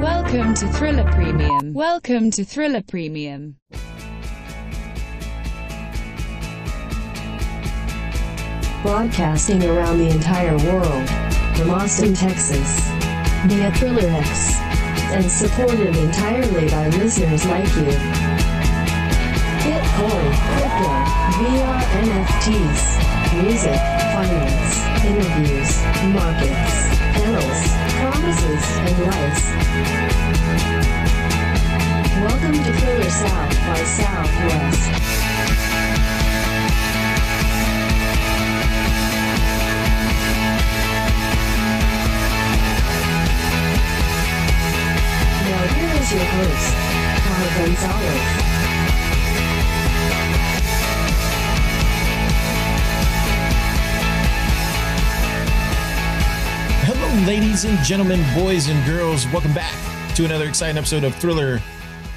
Welcome to Thriller Premium. Welcome to Thriller Premium. Broadcasting around the entire world. From Austin, Texas. Via Thriller X. And supported entirely by listeners like you. Bitcoin, crypto, VR NFTs, music, finance, interviews, markets, panels, promises, and lives. Welcome to Thriller South by Southwest. Now here is your host, Carl Gonzalez. Ladies and gentlemen, boys and girls. Welcome back to another exciting episode of Thriller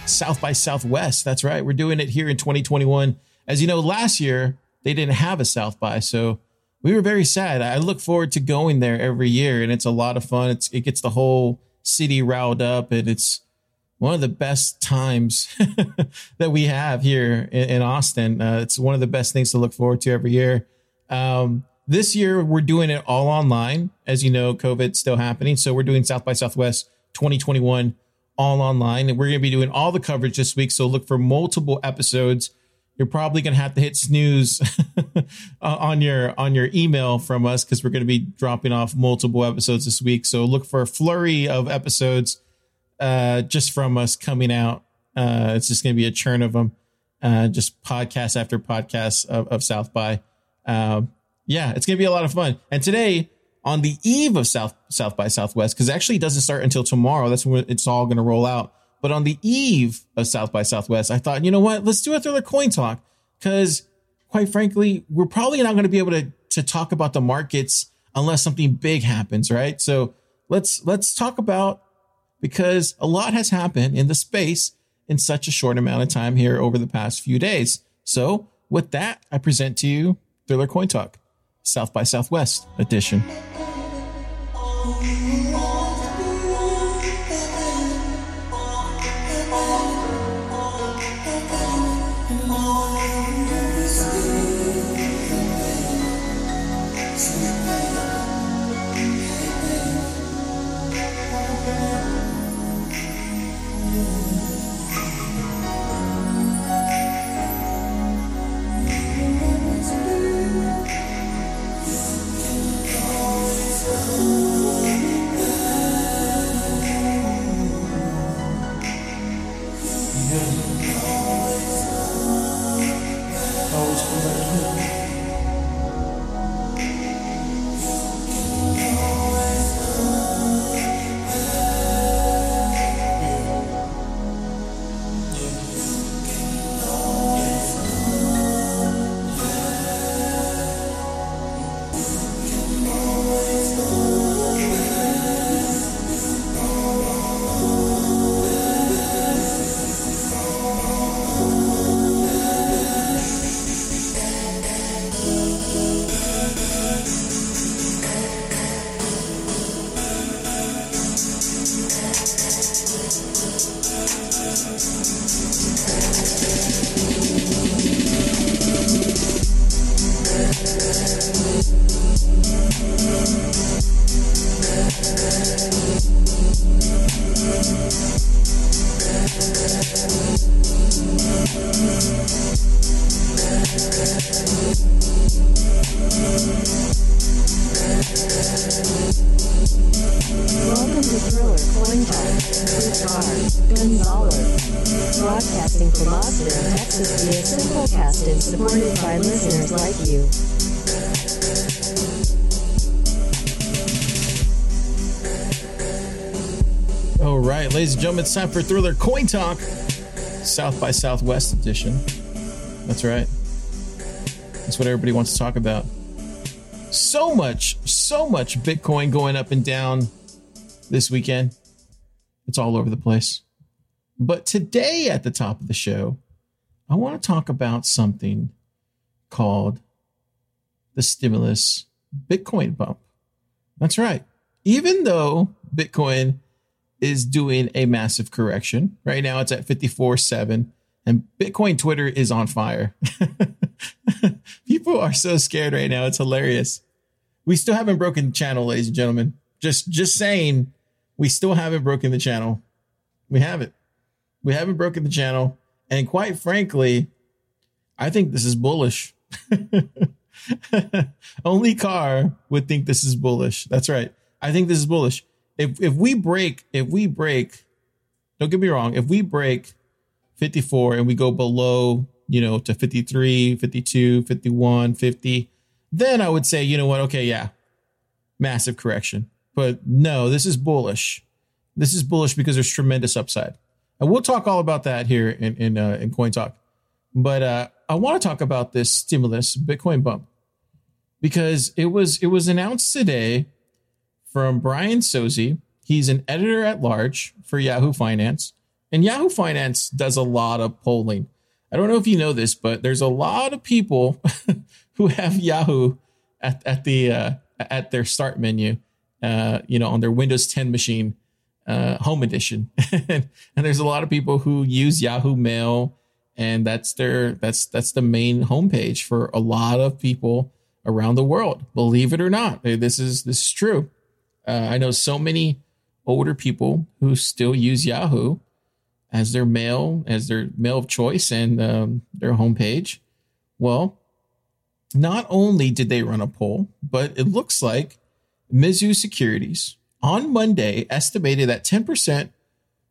South by Southwest. That's right. We're doing it here in 2021. As you know, last year they didn't have a South by, so we were very sad. I look forward to going there every year, and it's a lot of fun. It's, it gets the whole city riled up, and it's one of the best times that we have here in, in Austin. Uh, it's one of the best things to look forward to every year. Um, this year we're doing it all online. As you know, COVID's still happening. So we're doing South by Southwest 2021 all online. And we're going to be doing all the coverage this week. So look for multiple episodes. You're probably going to have to hit snooze on your on your email from us because we're going to be dropping off multiple episodes this week. So look for a flurry of episodes uh, just from us coming out. Uh, it's just going to be a churn of them, uh, just podcast after podcast of, of South by. Um, yeah, it's to be a lot of fun. And today, on the eve of South South by Southwest, because actually it doesn't start until tomorrow. That's when it's all to roll out. But on the eve of South by Southwest, I thought, you know what? Let's do a Thriller Coin Talk because, quite frankly, we're probably not going to be able to to talk about the markets unless something big happens, right? So let's let's talk about because a lot has happened in the space in such a short amount of time here over the past few days. So with that, I present to you Thriller Coin Talk. South by Southwest edition. Gonzalez. Broadcasting from Austin, Texas via Simplecast and supported by listeners like you. All right, ladies and gentlemen, it's time for Thriller Coin Talk, South by Southwest edition. That's right. That's what everybody wants to talk about. So much, so much Bitcoin going up and down this weekend. It's all over the place. But today at the top of the show, I want to talk about something called the stimulus Bitcoin bump. That's right. Even though Bitcoin is doing a massive correction. Right now it's at 54.7 and Bitcoin Twitter is on fire. People are so scared right now. It's hilarious. We still haven't broken the channel, ladies and gentlemen. Just just saying, we still haven't broken the channel. We haven't. We haven't broken the channel. And quite frankly, I think this is bullish. Only Car would think this is bullish. That's right. I think this is bullish. If if we break, if we break, don't get me wrong, if we break 54 and we go below, you know, to 53, 52, 51, 50, then I would say, you know what, okay, yeah, massive correction. But no, this is bullish. This is bullish because there's tremendous upside. And we'll talk all about that here in in, uh, in Coin Talk. But uh, I want to talk about this stimulus Bitcoin bump because it was it was announced today from Brian Sozzi. He's an editor at large for Yahoo Finance, and Yahoo Finance does a lot of polling. I don't know if you know this, but there's a lot of people who have Yahoo at at the uh, at their start menu, uh, you know, on their Windows 10 machine, uh, Home Edition, and there's a lot of people who use Yahoo Mail and that's their that's that's the main homepage for a lot of people around the world. Believe it or not, this is this is true. Uh, I know so many older people who still use Yahoo as their mail as their mail of choice and um, their homepage. Well, not only did they run a poll, but it looks like Mizuho Securities on Monday estimated that 10%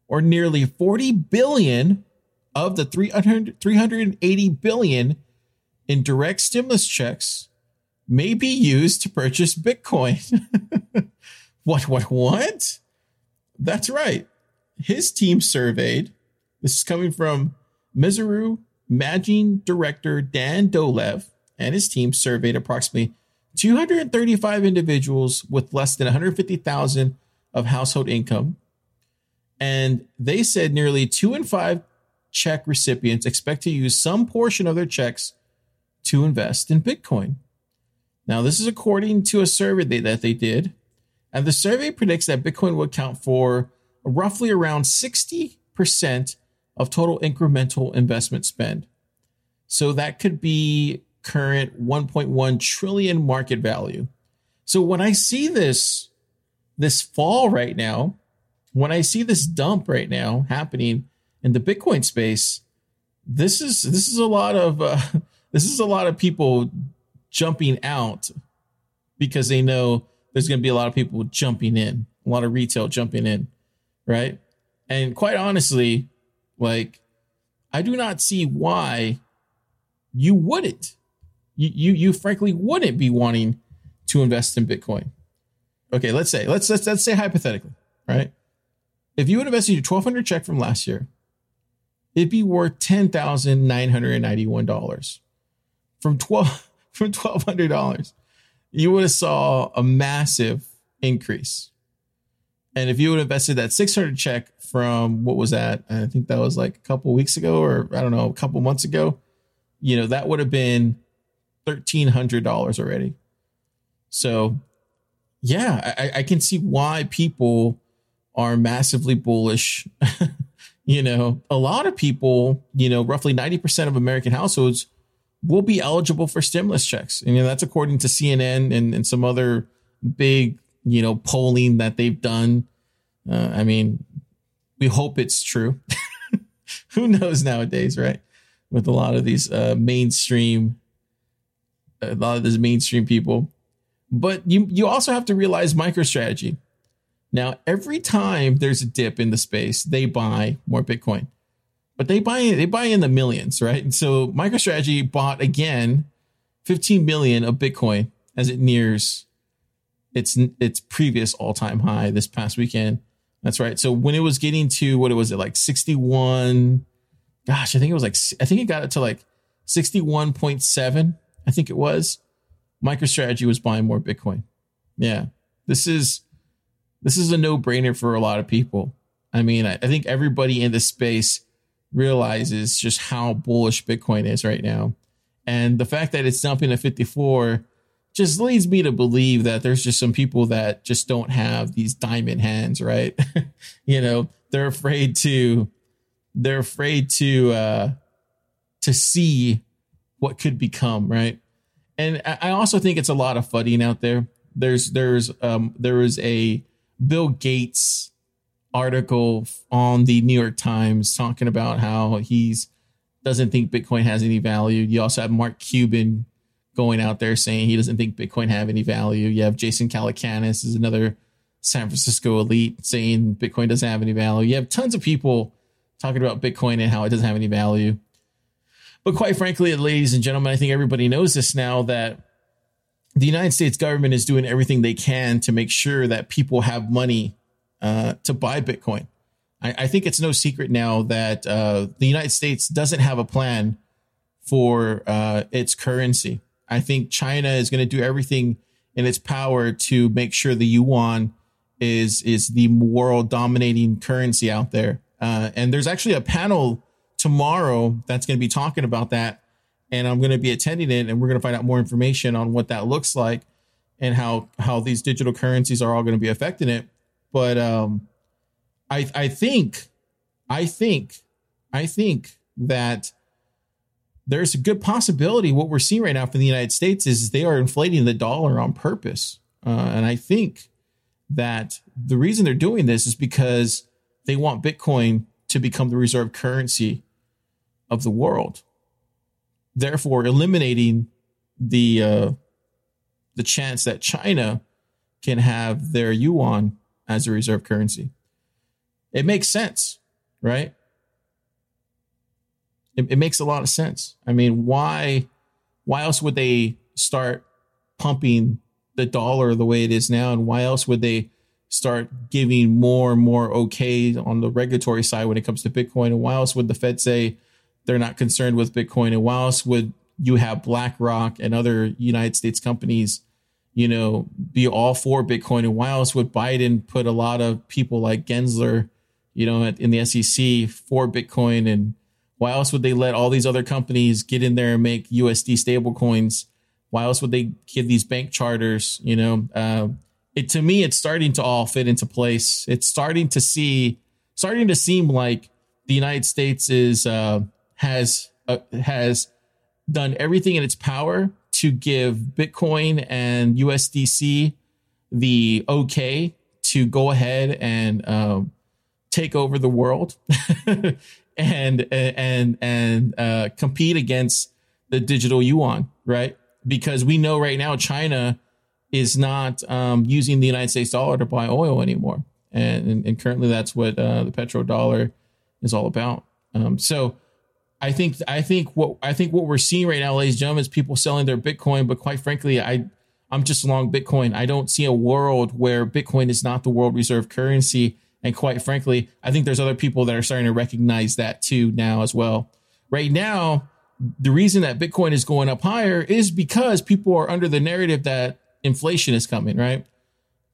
or nearly 40 billion of the 300, 380 billion in direct stimulus checks may be used to purchase Bitcoin. what, what, what? That's right. His team surveyed, this is coming from Mizuho managing director Dan Dolev and his team surveyed approximately 235 individuals with less than 150,000 of household income. And they said nearly two in five check recipients expect to use some portion of their checks to invest in Bitcoin. Now, this is according to a survey that they did. And the survey predicts that Bitcoin will account for roughly around 60% of total incremental investment spend. So that could be current 1.1 trillion market value. So when I see this this fall right now, when I see this dump right now happening in the Bitcoin space, this is this is a lot of uh, this is a lot of people jumping out because they know there's going to be a lot of people jumping in, a lot of retail jumping in, right? And quite honestly, like I do not see why you wouldn't. You you frankly wouldn't be wanting to invest in Bitcoin. Okay, let's say let's let's let's say hypothetically, right? If you would invest in your 1200 check from last year it'd be worth ten thousand nine hundred and ninety one dollars from twelve from twelve hundred dollars. You would have saw a massive increase. And if you would have invested that 600 check from what was that? I think that was like a couple weeks ago, or I don't know, a couple months ago. You know, that would have been $1,300 already. So, yeah, I, I can see why people are massively bullish you know, a lot of people, you know, roughly 90% of American households will be eligible for stimulus checks. And you know, that's according to CNN and, and some other big, you know, polling that they've done. Uh, I mean, we hope it's true. Who knows nowadays, right? With a lot of these uh, mainstream, a lot of these mainstream people. But you you also have to realize MicroStrategy. Now, every time there's a dip in the space, they buy more Bitcoin, but they buy they buy in the millions, right? And so MicroStrategy bought again 15 million of Bitcoin as it nears its its previous all time high this past weekend. That's right. So when it was getting to what it was, it like 61. Gosh, I think it was like I think it got it to like 61.7. I think it was. MicroStrategy was buying more Bitcoin. Yeah, this is this is a no brainer for a lot of people. I mean, I, I think everybody in this space realizes just how bullish Bitcoin is right now. And the fact that it's dumping at 54 just leads me to believe that there's just some people that just don't have these diamond hands, right? you know, they're afraid to they're afraid to uh to see what could become, right? And I also think it's a lot of fudding out there. There's there's um there was a Bill Gates article on the New York Times talking about how he's doesn't think Bitcoin has any value. You also have Mark Cuban going out there saying he doesn't think Bitcoin have any value. You have Jason Calacanis is another San Francisco elite saying Bitcoin doesn't have any value. You have tons of people talking about Bitcoin and how it doesn't have any value. But quite frankly, ladies and gentlemen, I think everybody knows this now that the United States government is doing everything they can to make sure that people have money uh, to buy Bitcoin. I, I, think it's no secret now that uh, the United States doesn't have a plan for uh, its currency. I think China is going to do everything in its power to make sure the yuan is is the world dominating currency out there. Uh, and there's actually a panel tomorrow that's going to be talking about that, and I'm going to be attending it, and we're going to find out more information on what that looks like and how how these digital currencies are all going to be affecting it. But um, I I think I think I think that there's a good possibility what we're seeing right now from the United States is they are inflating the dollar on purpose. Uh, and I think that the reason they're doing this is because they want Bitcoin to become the reserve currency of the world, therefore eliminating the uh, the chance that China can have their yuan as a reserve currency. It makes sense, right? It, it makes a lot of sense. I mean, why why else would they start pumping the dollar the way it is now, and why else would they start giving more and more okay on the regulatory side when it comes to Bitcoin? And why else would the Fed say they're not concerned with Bitcoin? And why else would you have BlackRock and other United States companies, you know, be all for Bitcoin? And why else would Biden put a lot of people like Gensler, you know, in the SEC for Bitcoin and why else would they let all these other companies get in there and make USD stable coins? Why else would they give these bank charters? You know, uh, it to me, it's starting to all fit into place. It's starting to see, starting to seem like the United States is uh, has uh, has done everything in its power to give Bitcoin and USDC the okay to go ahead and um, take over the world. and and and uh, compete against the digital yuan, right? Because we know right now China is not um, using the United States dollar to buy oil anymore, and and, and currently that's what uh, the petrodollar is all about. Um, so. I think I think what I think what we're seeing right now, ladies and gentlemen, is people selling their Bitcoin. But quite frankly, I I'm just along Bitcoin. I don't see a world where Bitcoin is not the world reserve currency and quite frankly, I think there's other people that are starting to recognize that too now as well. Right now, the reason that Bitcoin is going up higher is because people are under the narrative that inflation is coming, right?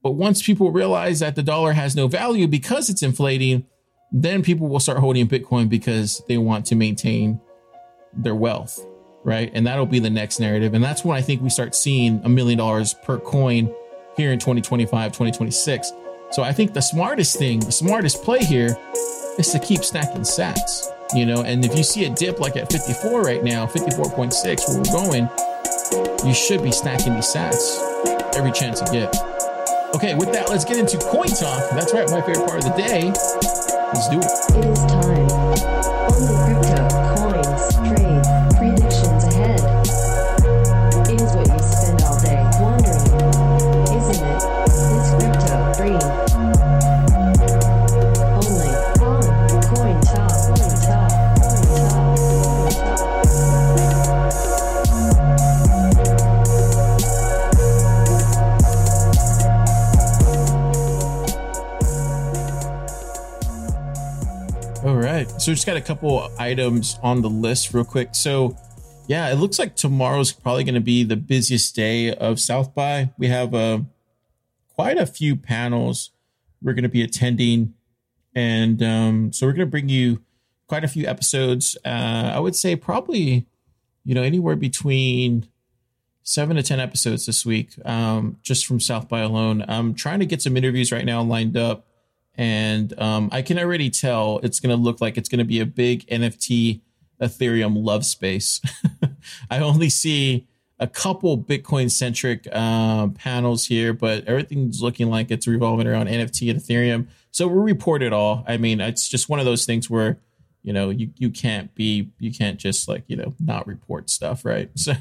But once people realize that the dollar has no value because it's inflating, then people will start holding Bitcoin because they want to maintain their wealth, right? And that'll be the next narrative. And that's when I think we start seeing a million dollars per coin here in 2025, 2026. So I think the smartest thing, the smartest play here is to keep stacking sats, you know, and if you see a dip like at 54 right now, 54.6 where we're going, you should be stacking these sats every chance you get. Okay, with that, let's get into coin talk. That's right, my favorite part of the day. Let's do it. It is time. So just got a couple items on the list real quick. So yeah, it looks like tomorrow's probably going to be the busiest day of South by. We have uh, quite a few panels we're going to be attending. And um, so we're going to bring you quite a few episodes. Uh, I would say probably, you know, anywhere between seven to 10 episodes this week, um, just from South by alone. I'm trying to get some interviews right now lined up. And um, I can already tell it's going to look like it's going to be a big NFT Ethereum love space. I only see a couple Bitcoin centric uh, panels here, but everything's looking like it's revolving around NFT and Ethereum. So we'll report it all. I mean, it's just one of those things where you know you you can't be you can't just like you know not report stuff, right? So.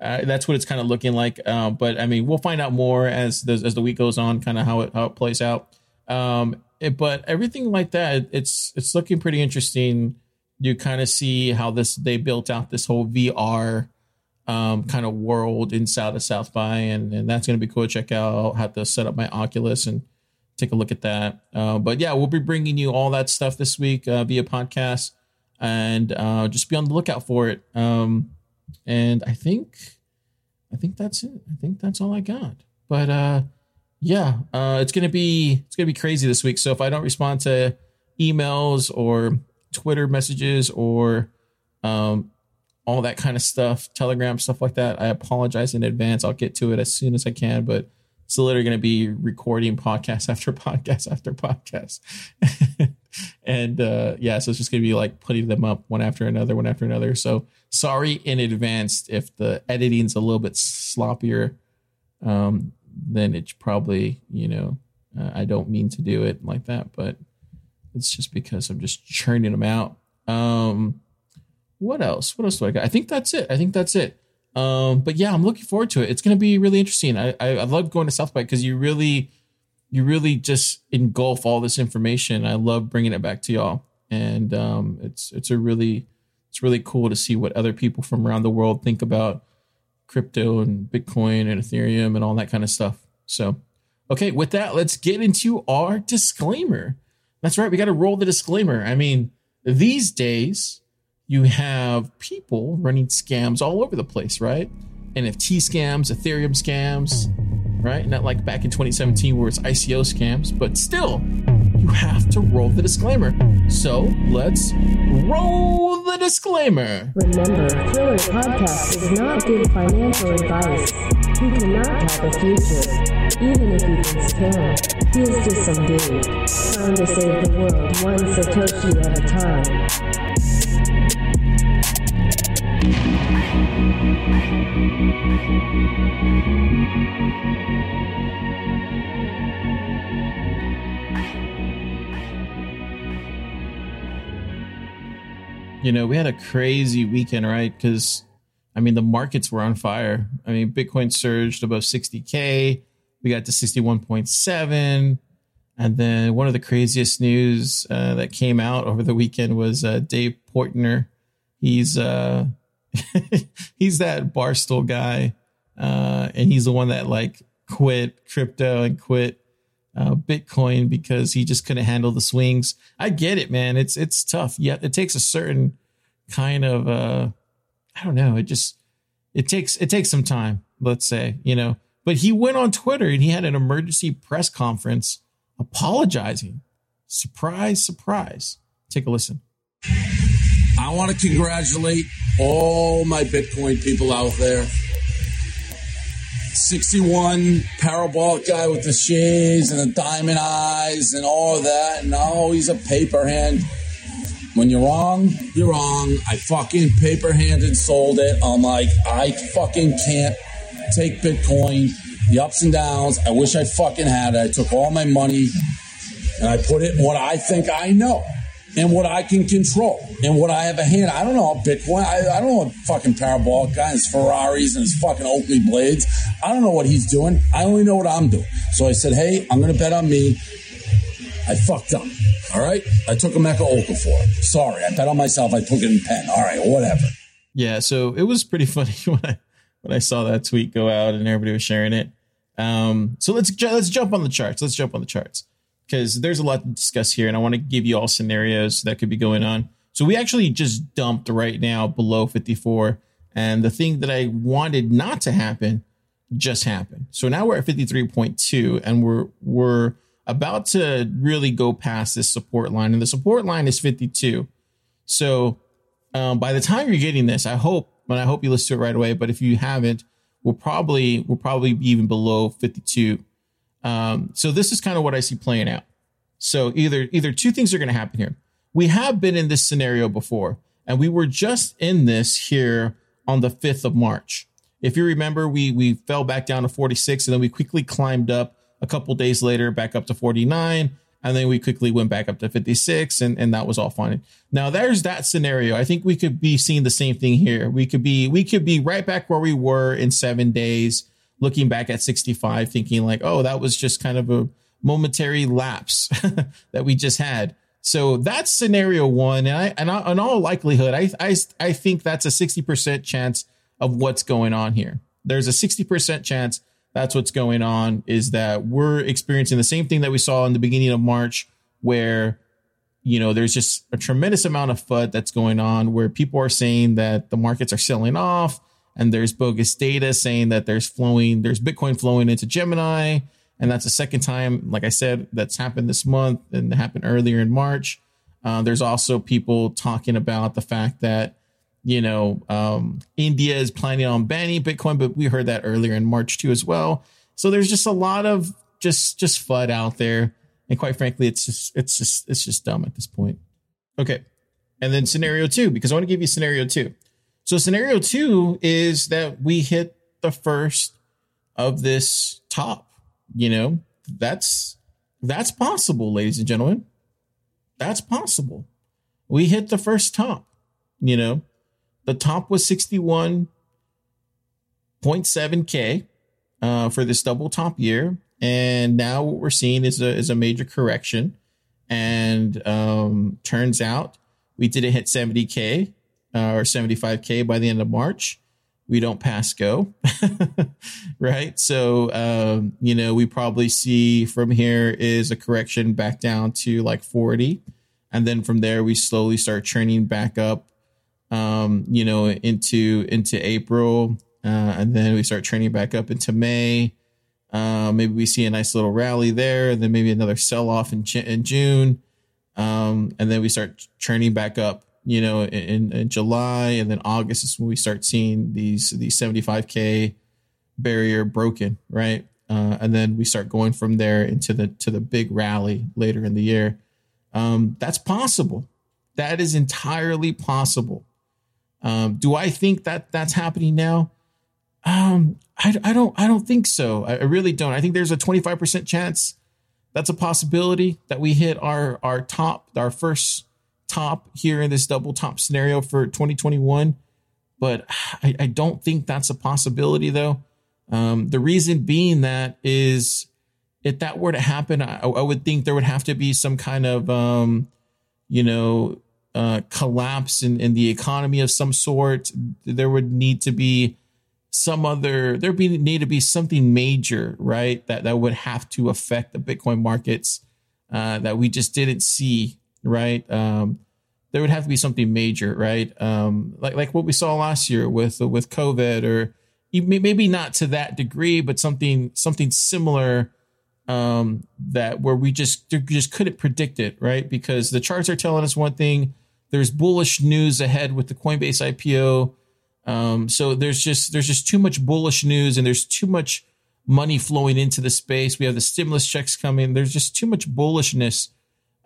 Uh, that's what it's kind of looking like, um, but I mean, we'll find out more as the, as the week goes on, kind of how it how it plays out. Um, it, but everything like that, it's it's looking pretty interesting. You kind of see how this they built out this whole VR um, kind of world inside of South by, and, and that's going to be cool to check out. I'll have to set up my Oculus and take a look at that. Uh, but yeah, we'll be bringing you all that stuff this week uh, via podcast, and uh, just be on the lookout for it. Um, and I think, I think that's it. I think that's all I got. But uh, yeah, uh, it's gonna be it's gonna be crazy this week. So if I don't respond to emails or Twitter messages or um, all that kind of stuff, Telegram stuff like that. I apologize in advance. I'll get to it as soon as I can, but it's literally going to be recording podcast after podcast after podcast. and uh, yeah, so it's just going to be like putting them up one after another, one after another. So sorry in advance if the editing's a little bit sloppier. Um, then it's probably, you know, uh, I don't mean to do it like that, but it's just because I'm just churning them out. Um, what else? What else do I got? I think that's it. I think that's it. Um, but yeah, I'm looking forward to it. It's going to be really interesting. I, I, I love going to South by because you really, you really just engulf all this information. I love bringing it back to y'all, and um, it's it's a really it's really cool to see what other people from around the world think about crypto and Bitcoin and Ethereum and all that kind of stuff. So, okay, with that, let's get into our disclaimer. That's right, we got to roll the disclaimer. I mean, these days you have people running scams all over the place, right? NFT scams, Ethereum scams, right? Not like back in 2017 where it's ICO scams, but still, you have to roll the disclaimer. So let's roll the disclaimer. Remember, Thriller Podcast does not give financial advice. He cannot have a future, even if he thinks can. He is just some dude, trying to save the world one Satoshi at a time. You know, we had a crazy weekend, right? Because, I mean, the markets were on fire. I mean, Bitcoin surged above 60K. We got to 61.7. And then one of the craziest news uh, that came out over the weekend was uh, Dave Portnoy. He's uh, he's that barstool guy, uh, and he's the one that like quit crypto and quit uh, Bitcoin because he just couldn't handle the swings. I get it, man. It's it's tough. Yeah, it takes a certain kind of uh, I don't know. It just it takes it takes some time. Let's say you know. But he went on Twitter and he had an emergency press conference apologizing. Surprise, surprise. Take a listen. I want to congratulate all my Bitcoin people out there. 61 parabolic guy with the shades and the diamond eyes and all that. And oh, he's a paper hand. When you're wrong, you're wrong. I fucking paper handed sold it. I'm like, I fucking can't take Bitcoin, the ups and downs. I wish I fucking had it. I took all my money and I put it in what I think I know and what I can control and what I have a hand. I don't know Bitcoin. I, I don't know what fucking parabolic guy, his Ferraris and his fucking Oakley blades. I don't know what he's doing. I only know what I'm doing. So I said, hey, I'm going to bet on me. I fucked up. All right. I took a Mecca Oka for it. Sorry. I bet on myself. I took it in pen. All right. Whatever. Yeah. So it was pretty funny when I when I saw that tweet go out and everybody was sharing it. Um, so let's let's jump on the charts. Let's jump on the charts because there's a lot to discuss here, and I want to give you all scenarios that could be going on. So we actually just dumped right now below 54, and the thing that I wanted not to happen just happened. So now we're at 53.2, and we're we're about to really go past this support line, and the support line is 52. So um, by the time you're getting this, I hope but I hope you listen to it right away. But if you haven't, we'll probably we'll probably be even below 52. Um, so this is kind of what I see playing out. So either either two things are going to happen here. We have been in this scenario before, and we were just in this here on the 5th of March. If you remember, we we fell back down to 46, and then we quickly climbed up a couple days later back up to 49 and then we quickly went back up to 56 and, and that was all fine now there's that scenario i think we could be seeing the same thing here we could be we could be right back where we were in seven days looking back at 65 thinking like oh that was just kind of a momentary lapse that we just had. So that's scenario one. And i and I, in all likelihood I, I i think that's a 60% chance of what's going on here. There's a 60% chance that's what's going on is that we're experiencing the same thing that we saw in the beginning of March, where you know there's just a tremendous amount of FUD that's going on, where people are saying that the markets are selling off, and there's bogus data saying that there's flowing, there's Bitcoin flowing into Gemini, and that's the second time, like I said, that's happened this month and happened earlier in March. Uh, there's also people talking about the fact that you know, um, India is planning on banning Bitcoin, but we heard that earlier in March too as well. So there's just a lot of just just FUD out there, and quite frankly, it's just it's just it's just dumb at this point. Okay, and then scenario two, because I want to give you scenario two. So scenario two is that we hit the first of this top. You know, that's that's possible, ladies and gentlemen. That's possible. We hit the first top. You know, the top was 61.7K uh, for this double top year. And now what we're seeing is a, is a major correction. And um, turns out we didn't hit 70K uh, or 75K by the end of March. We don't pass go. right. So, um, you know, we probably see from here is a correction back down to like 40. And then from there, we slowly start churning back up um, you know, into into April, uh, and then we start trending back up into May. Uh, maybe we see a nice little rally there, and then maybe another sell off in, in June, um, and then we start trending back up. You know, in, in July, and then August is when we start seeing these these seventy five k barrier broken, right? Uh, and then we start going from there into the to the big rally later in the year. Um, that's possible. That is entirely possible. Um, do I think that that's happening now? Um, I, I don't I don't think so. I, I really don't. I think there's a 25% chance that's a possibility that we hit our our top our first top here in this double top scenario for 2021. But I, I don't think that's a possibility though. Um, the reason being that is if that were to happen, I, I would think there would have to be some kind of um, you know uh, collapse in, in the economy of some sort. There would need to be some other there be need to be something major, right? That that would have to affect the Bitcoin markets uh, that we just didn't see, right? Um, there would have to be something major, right? Um, like like what we saw last year with with COVID, or maybe not to that degree, but something something similar um, that where we just just couldn't predict it, right? Because the charts are telling us one thing, there's bullish news ahead with the Coinbase IPO. Um, so there's just there's just too much bullish news and there's too much money flowing into the space. We have the stimulus checks coming. There's just too much bullishness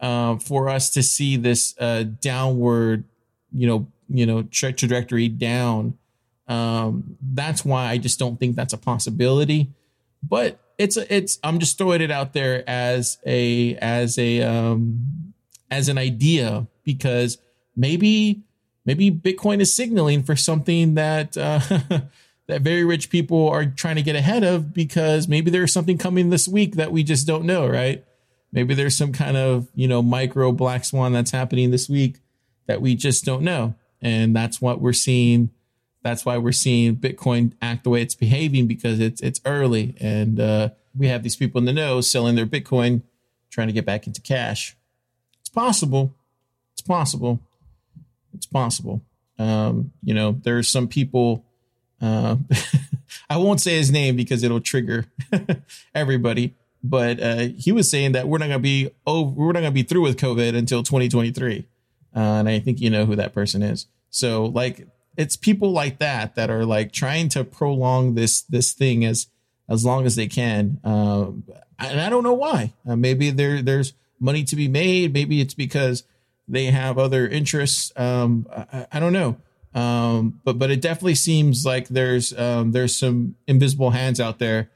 uh, for us to see this uh, downward, you know, you know, tra- trajectory down. Um, that's why I just don't think that's a possibility. But it's it's I'm just throwing it out there as a as a um, as an idea because maybe maybe Bitcoin is signaling for something that uh, that very rich people are trying to get ahead of because maybe there's something coming this week that we just don't know, right? Maybe there's some kind of you know micro black swan that's happening this week that we just don't know, and that's what we're seeing. That's why we're seeing Bitcoin act the way it's behaving because it's it's early, and uh, we have these people in the know selling their Bitcoin, trying to get back into cash. It's possible. It's possible it's possible. Um, you know, there's some people. Uh, I won't say his name because it'll trigger everybody. But uh, he was saying that we're not gonna be oh we're not gonna be through with COVID until 2023, uh, and I think you know who that person is. So like it's people like that that are like trying to prolong this this thing as as long as they can. Uh, and I don't know why. Uh, maybe there there's money to be made. Maybe it's because they have other interests. Um, I, I don't know. Um, but but it definitely seems like there's um, there's some invisible hands out there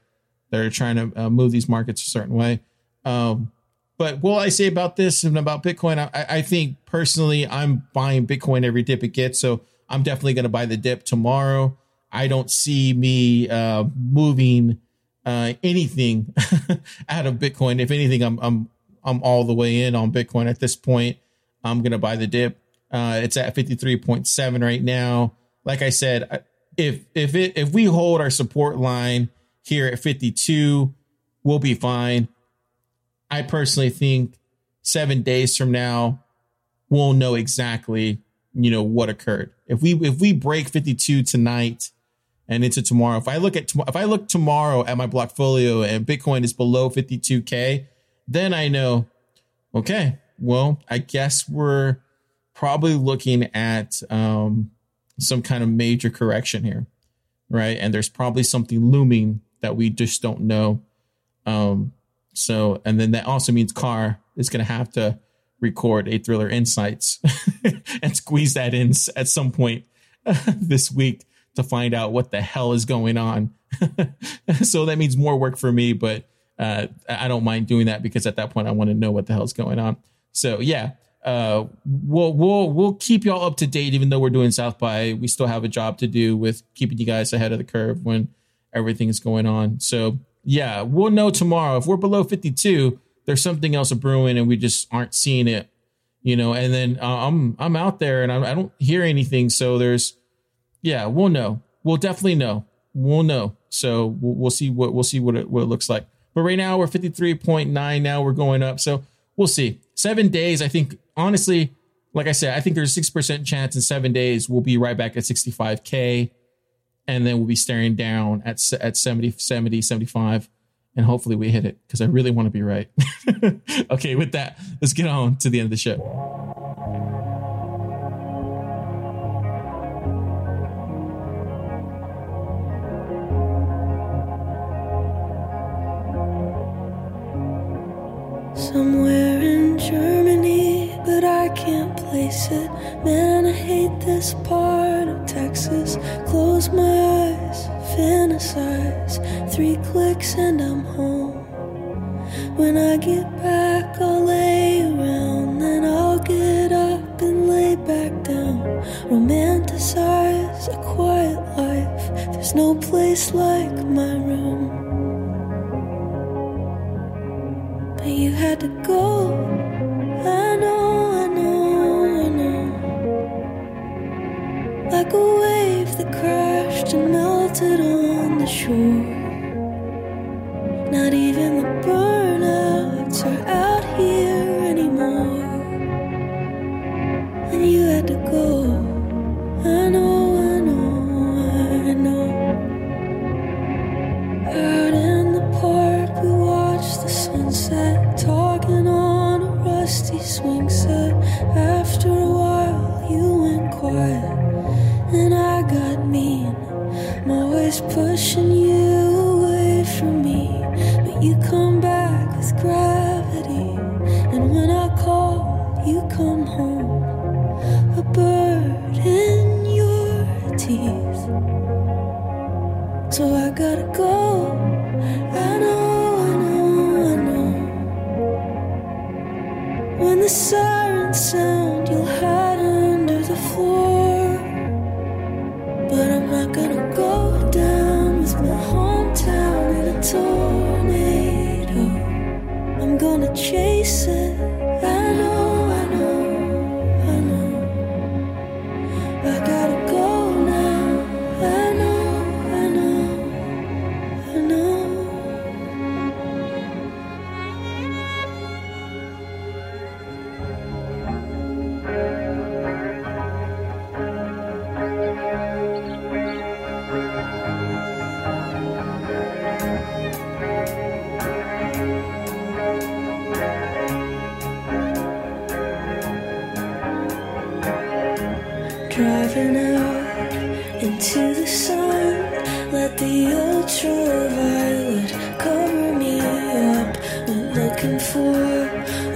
that are trying to uh, move these markets a certain way. Um, but what I say about this and about Bitcoin, I, I think personally, I'm buying Bitcoin every dip it gets. So I'm definitely going to buy the dip tomorrow. I don't see me uh, moving uh, anything out of Bitcoin. If anything, I'm I'm I'm all the way in on Bitcoin at this point. I'm going to buy the dip. Uh, it's at 53.7 right now. Like I said, if if it if we hold our support line here at 52, we'll be fine. I personally think seven days from now, we'll know exactly, you know, what occurred. If we if we break 52 tonight and into tomorrow, if I look at if I look tomorrow at my Blockfolio and Bitcoin is below 52k, then I know, okay, well, I guess we're probably looking at um, some kind of major correction here, right? And there's probably something looming that we just don't know. Um, so, and then that also means Car is going to have to record a Thriller Insights and squeeze that in at some point this week to find out what the hell is going on. so that means more work for me, but uh, I don't mind doing that because at that point I want to know what the hell is going on. So yeah, uh, we'll we'll we'll keep y'all up to date, even though we're doing South by. We still have a job to do with keeping you guys ahead of the curve when everything is going on. So yeah, we'll know tomorrow. If we're below 52, there's something else brewing and we just aren't seeing it, you know. And then uh, I'm I'm out there and I, I don't hear anything. So there's, yeah, we'll know. We'll definitely know. We'll know. So we'll, we'll see what we'll see what it, what it looks like. But right now we're 53.9. Now we're going up. So we'll see. Seven days. I think honestly, like I said, I think there's a six percent chance in seven days we'll be right back at 65k and then we'll be staring down at at 70 70 75 and hopefully we hit it because i really want to be right. Okay with that let's get on to the end of the show. Somewhere in germany but i can't place it. Man i hate this part of texas. Close my eyes fantasize. Three clicks and i'm home. When i get back i'll lay around. Then i'll get up and lay back down. Romanticize a quiet life. There's no place like my room. But you had to melted on the shore. And when I call, you come home, a bird in your teeth. So I gotta go. I know, I know, I know. When the sirens Driving out into the sun. Let the ultraviolet cover me up. Went looking for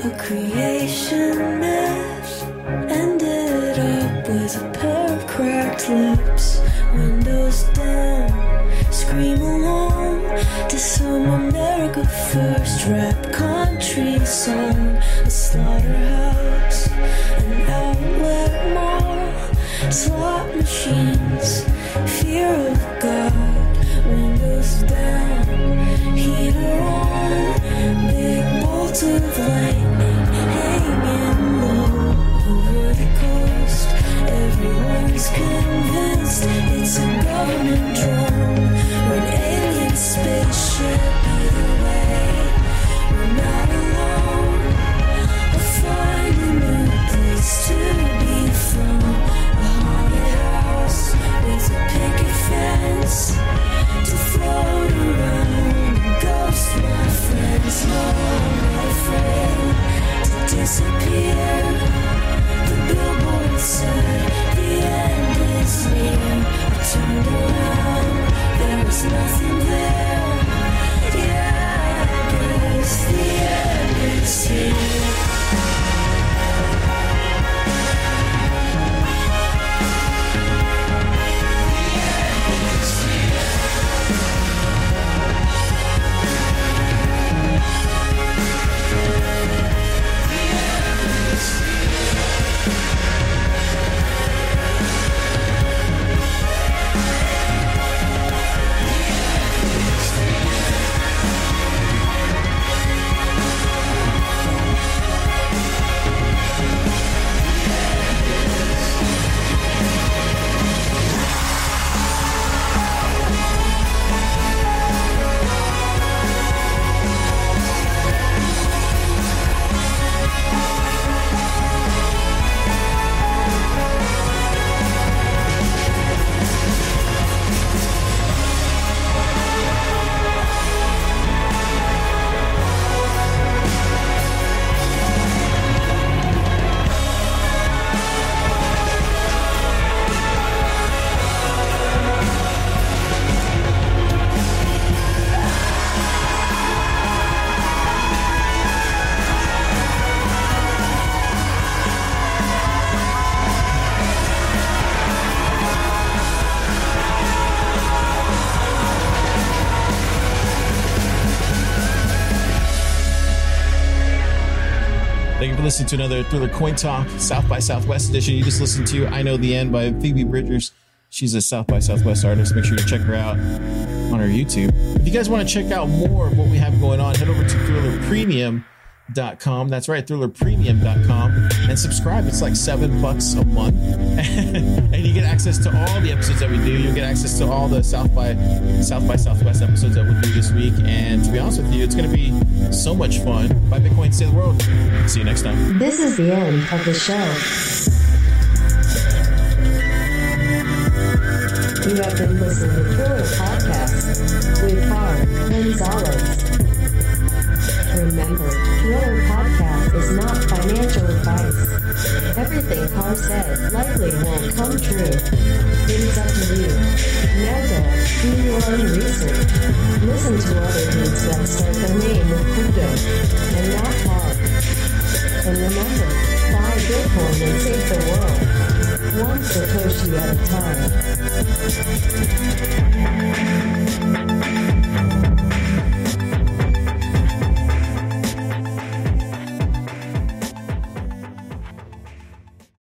a creation myth. Ended up with a pair of cracked lips. Windows down, scream along to some America First Everyone's convinced it's a government drone listening to another Thriller Coin Talk South by Southwest edition. You just listened to I Know the End by Phoebe Bridgers. She's a South by Southwest artist. Make sure to check her out on her YouTube. If you guys want to check out more of what we have going on, head over to thrillerpremium.com. That's right, thrillerpremium.com and subscribe. It's like seven bucks a month. and you get access to all the episodes that we do. You'll get access to all the South by South by Southwest episodes that we'll do this week. And to be honest with you, it's going to be so much fun. Buy Bitcoin, save the world. See you next time. This is the end of the show. You have been listening to Thriller Podcast with Carr Gonzalez. Remember, Thriller Podcast is not financial advice. Everything Carr said likely won't come true. It is up to you. Now go, do your own research. Listen to other dudes that start their name with crypto and not hard. And remember, buy Bitcoin and save the world. One Satoshi at a time.